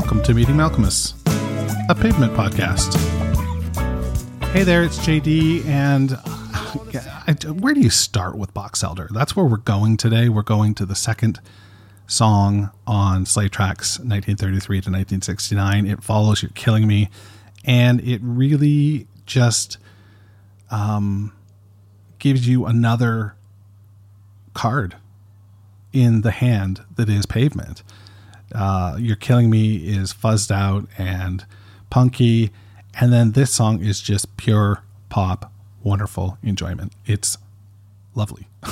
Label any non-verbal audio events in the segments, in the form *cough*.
Welcome to Meeting Malkmus, a pavement podcast. Hey there, it's JD, and uh, where do you start with Box Elder? That's where we're going today. We're going to the second song on Slay Tracks 1933 to 1969. It follows You're Killing Me, and it really just um, gives you another card in the hand that is pavement uh, You're Killing Me is fuzzed out and punky. And then this song is just pure pop, wonderful enjoyment. It's lovely. *laughs*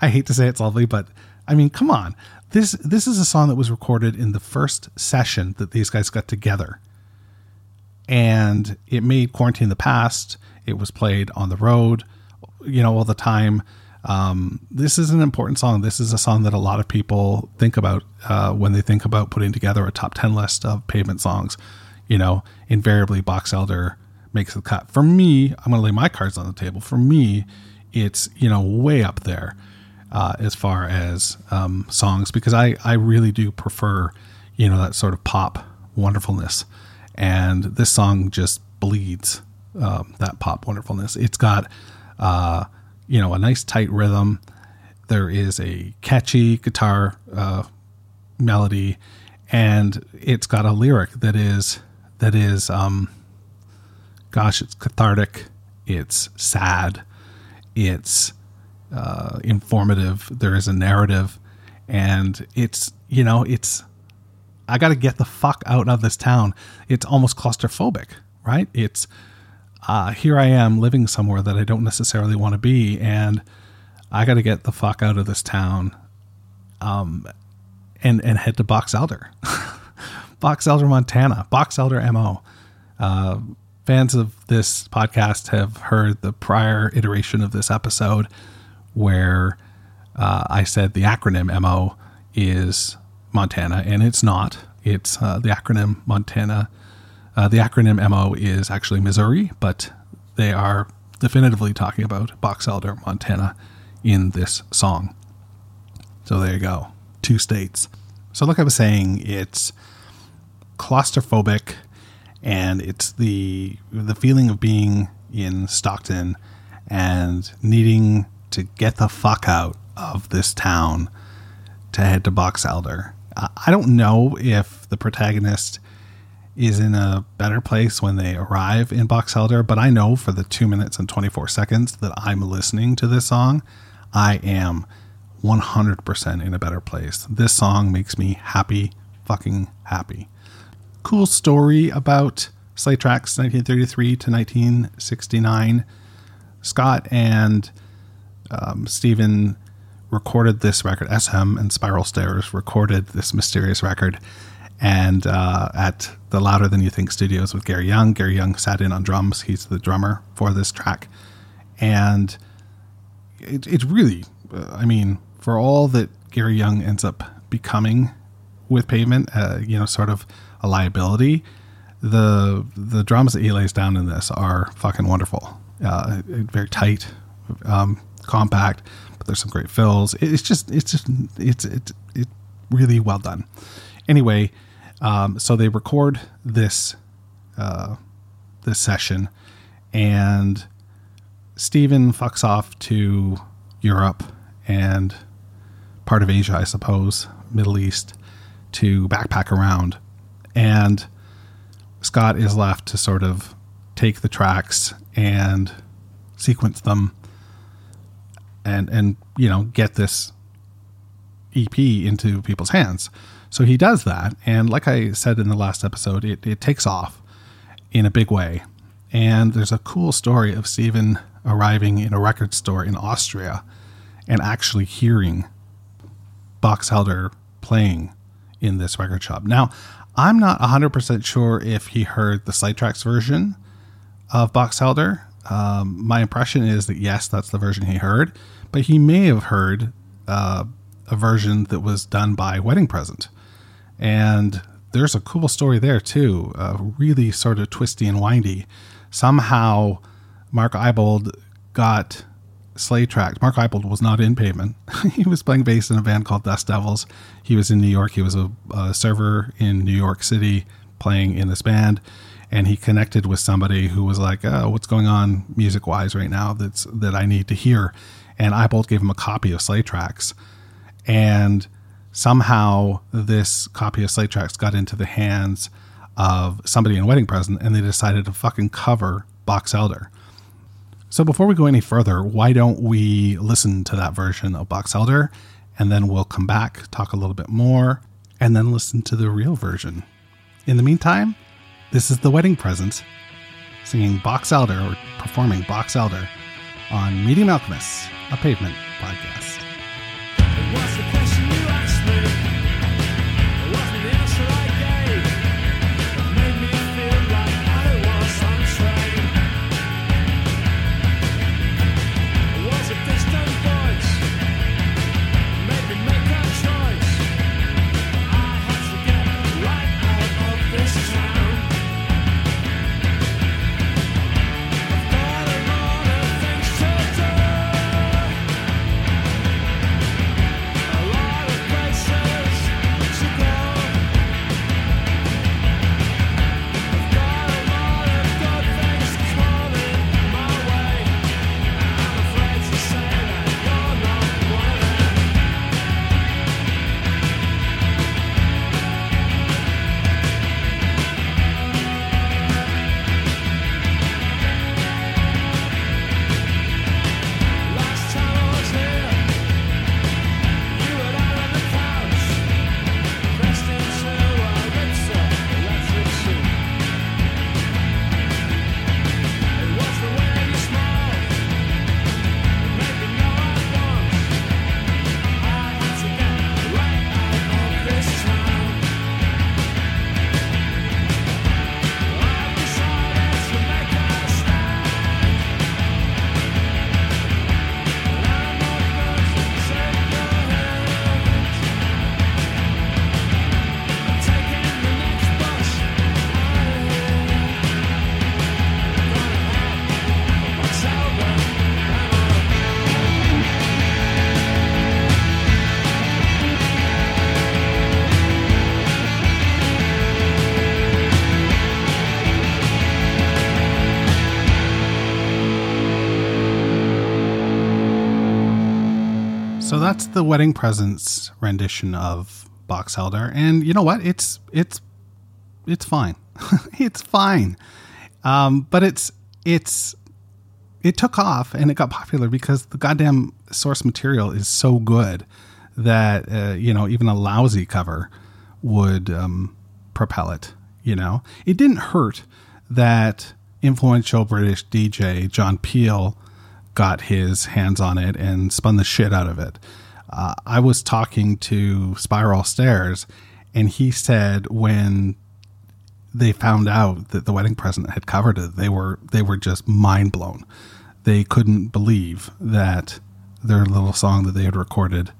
I hate to say it's lovely, but I mean, come on. This this is a song that was recorded in the first session that these guys got together. And it made Quarantine the Past. It was played on the road, you know, all the time. Um, this is an important song. This is a song that a lot of people think about uh, when they think about putting together a top 10 list of pavement songs. You know, invariably, Box Elder makes the cut. For me, I'm going to lay my cards on the table. For me, it's, you know, way up there uh, as far as um, songs because I, I really do prefer, you know, that sort of pop wonderfulness. And this song just bleeds um, that pop wonderfulness. It's got, uh, you know, a nice tight rhythm. There is a catchy guitar uh, melody, and it's got a lyric that is that is, um, gosh, it's cathartic. It's sad. It's uh, informative. There is a narrative, and it's you know it's. I got to get the fuck out of this town. It's almost claustrophobic, right? It's uh, here I am living somewhere that I don't necessarily want to be, and I got to get the fuck out of this town, um, and and head to Box Elder, *laughs* Box Elder, Montana, Box Elder Mo. Uh, fans of this podcast have heard the prior iteration of this episode where uh, I said the acronym MO is Montana, and it's not. It's uh, the acronym Montana uh, the acronym MO is actually Missouri, but they are definitively talking about Box Elder, Montana in this song. So there you go. Two states. So, like I was saying, it's claustrophobic and it's the the feeling of being in Stockton and needing to get the fuck out of this town to head to Box Elder. I don't know if the protagonist is in a better place when they arrive in Box Elder, but I know for the two minutes and 24 seconds that I'm listening to this song, I am 100% in a better place. This song makes me happy, fucking happy. Cool story about Slay Tracks 1933 to 1969. Scott and um, Stephen recorded this record, SM and Spiral Stairs recorded this mysterious record and uh, at the Louder Than You Think studios with Gary Young. Gary Young sat in on drums. He's the drummer for this track. And it, it's really, uh, I mean, for all that Gary Young ends up becoming with Pavement, uh, you know, sort of a liability, the the drums that he lays down in this are fucking wonderful. Uh, very tight, um, compact, but there's some great fills. It's just, it's just, it's, it's, it's really well done. Anyway, um, so they record this uh, this session, and Stephen fucks off to Europe and part of Asia, I suppose, Middle East, to backpack around, and Scott is left to sort of take the tracks and sequence them and and you know get this EP into people's hands. So he does that. And like I said in the last episode, it, it takes off in a big way. And there's a cool story of Stephen arriving in a record store in Austria and actually hearing Box Elder playing in this record shop. Now, I'm not 100% sure if he heard the Slay Tracks version of Box Elder. Um, my impression is that yes, that's the version he heard, but he may have heard uh, a version that was done by Wedding Present. And there's a cool story there too, uh, really sort of twisty and windy. Somehow, Mark Ibold got Slay Tracks. Mark Ibold was not in Pavement. *laughs* he was playing bass in a band called Dust Devils. He was in New York. He was a, a server in New York City playing in this band. And he connected with somebody who was like, oh, what's going on music wise right now that's that I need to hear. And Ibold gave him a copy of Slay Tracks. And somehow this copy of Slay Tracks got into the hands of somebody in Wedding Present and they decided to fucking cover Box Elder. So before we go any further, why don't we listen to that version of Box Elder and then we'll come back, talk a little bit more, and then listen to the real version. In the meantime, this is the wedding present singing Box Elder or performing Box Elder on Meeting Malkmus, a pavement podcast. That's the wedding presents rendition of Box Elder, and you know what? It's it's it's fine. *laughs* it's fine. Um, but it's it's it took off and it got popular because the goddamn source material is so good that uh, you know even a lousy cover would um, propel it. You know, it didn't hurt that influential British DJ John Peel got his hands on it and spun the shit out of it. Uh, I was talking to Spiral Stairs, and he said when they found out that the wedding present had covered it, they were they were just mind blown. They couldn't believe that their little song that they had recorded,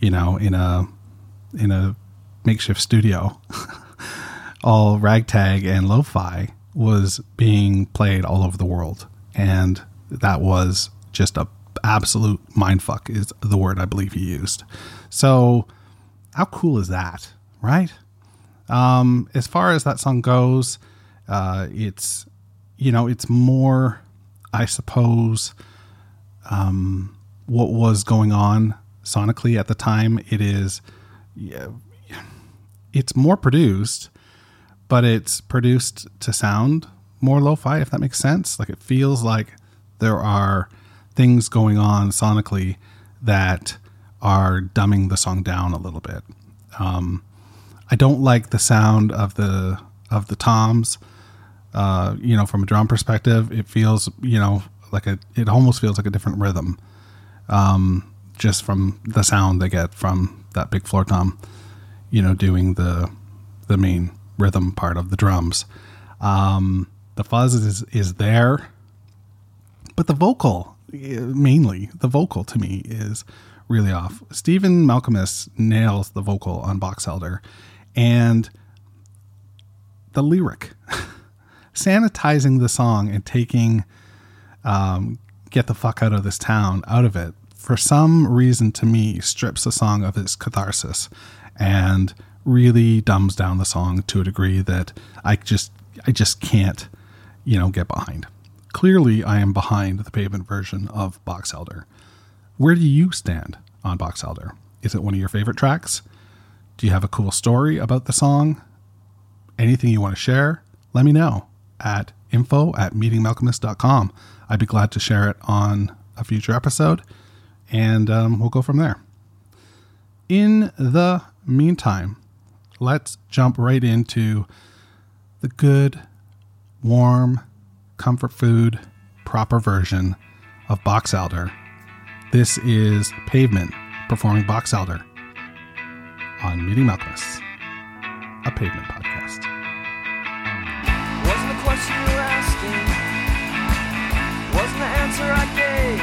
you know, in a in a makeshift studio, *laughs* all ragtag and lo-fi, was being played all over the world, and that was just a absolute mindfuck is the word I believe he used. So how cool is that, right? Um, as far as that song goes, uh, it's you know it's more, I suppose, um, what was going on sonically at the time. It is, yeah, it's more produced, but it's produced to sound more lo-fi, if that makes sense. Like it feels like there are things going on sonically that are dumbing the song down a little bit. Um, I don't like the sound of the of the toms. Uh, you know, from a drum perspective, it feels you know like a, it almost feels like a different rhythm, um, just from the sound they get from that big floor tom, you know, doing the the main rhythm part of the drums. Um, the fuzz is is there, but the vocal, eh, mainly the vocal to me is really off. Stephen Malkmus nails the vocal on Box Elder, and the lyric, *laughs* sanitizing the song and taking um, "Get the fuck out of this town" out of it for some reason to me strips the song of its catharsis and really dumbs down the song to a degree that I just I just can't you know get behind. Clearly, I am behind the pavement version of Box Elder. Where do you stand on Box Elder? Is it one of your favorite tracks? Do you have a cool story about the song? Anything you want to share? Let me know at info at meetingmalkmus.com. I'd be glad to share it on a future episode, and um, we'll go from there. In the meantime, let's jump right into the good, warm, comfort food, proper version of Box Elder. This is Pavement performing Box Elder on Meeting Malkmus, a pavement podcast. Wasn't the question you were asking, wasn't the answer I gave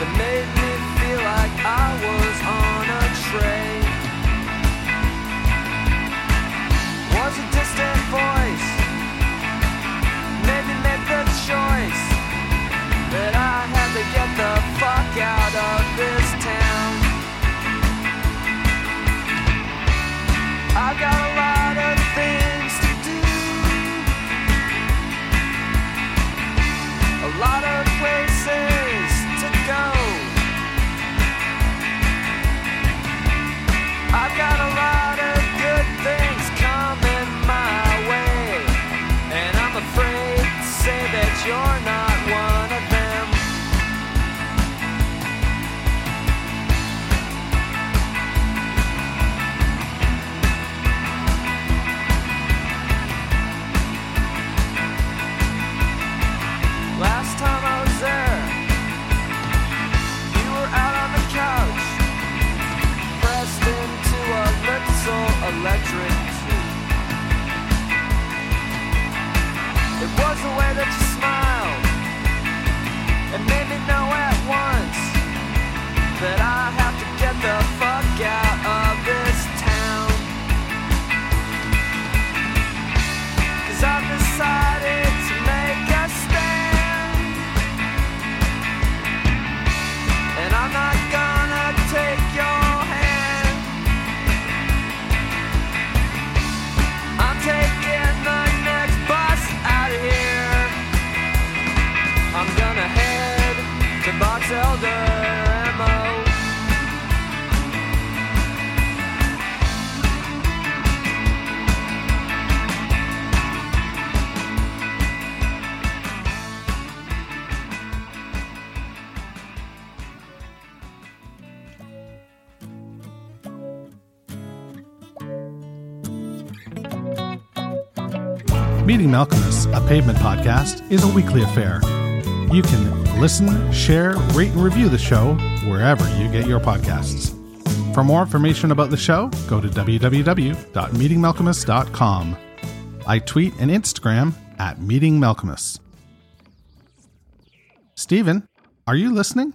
that made me feel like I was on a train. You're not Meeting Malkmus, a pavement podcast, is a weekly affair. You can listen, share, rate, and review the show wherever you get your podcasts. For more information about the show, go to www.meetingmalkmus.com. I tweet and Instagram at Meeting Malkmus. Steven, are you listening?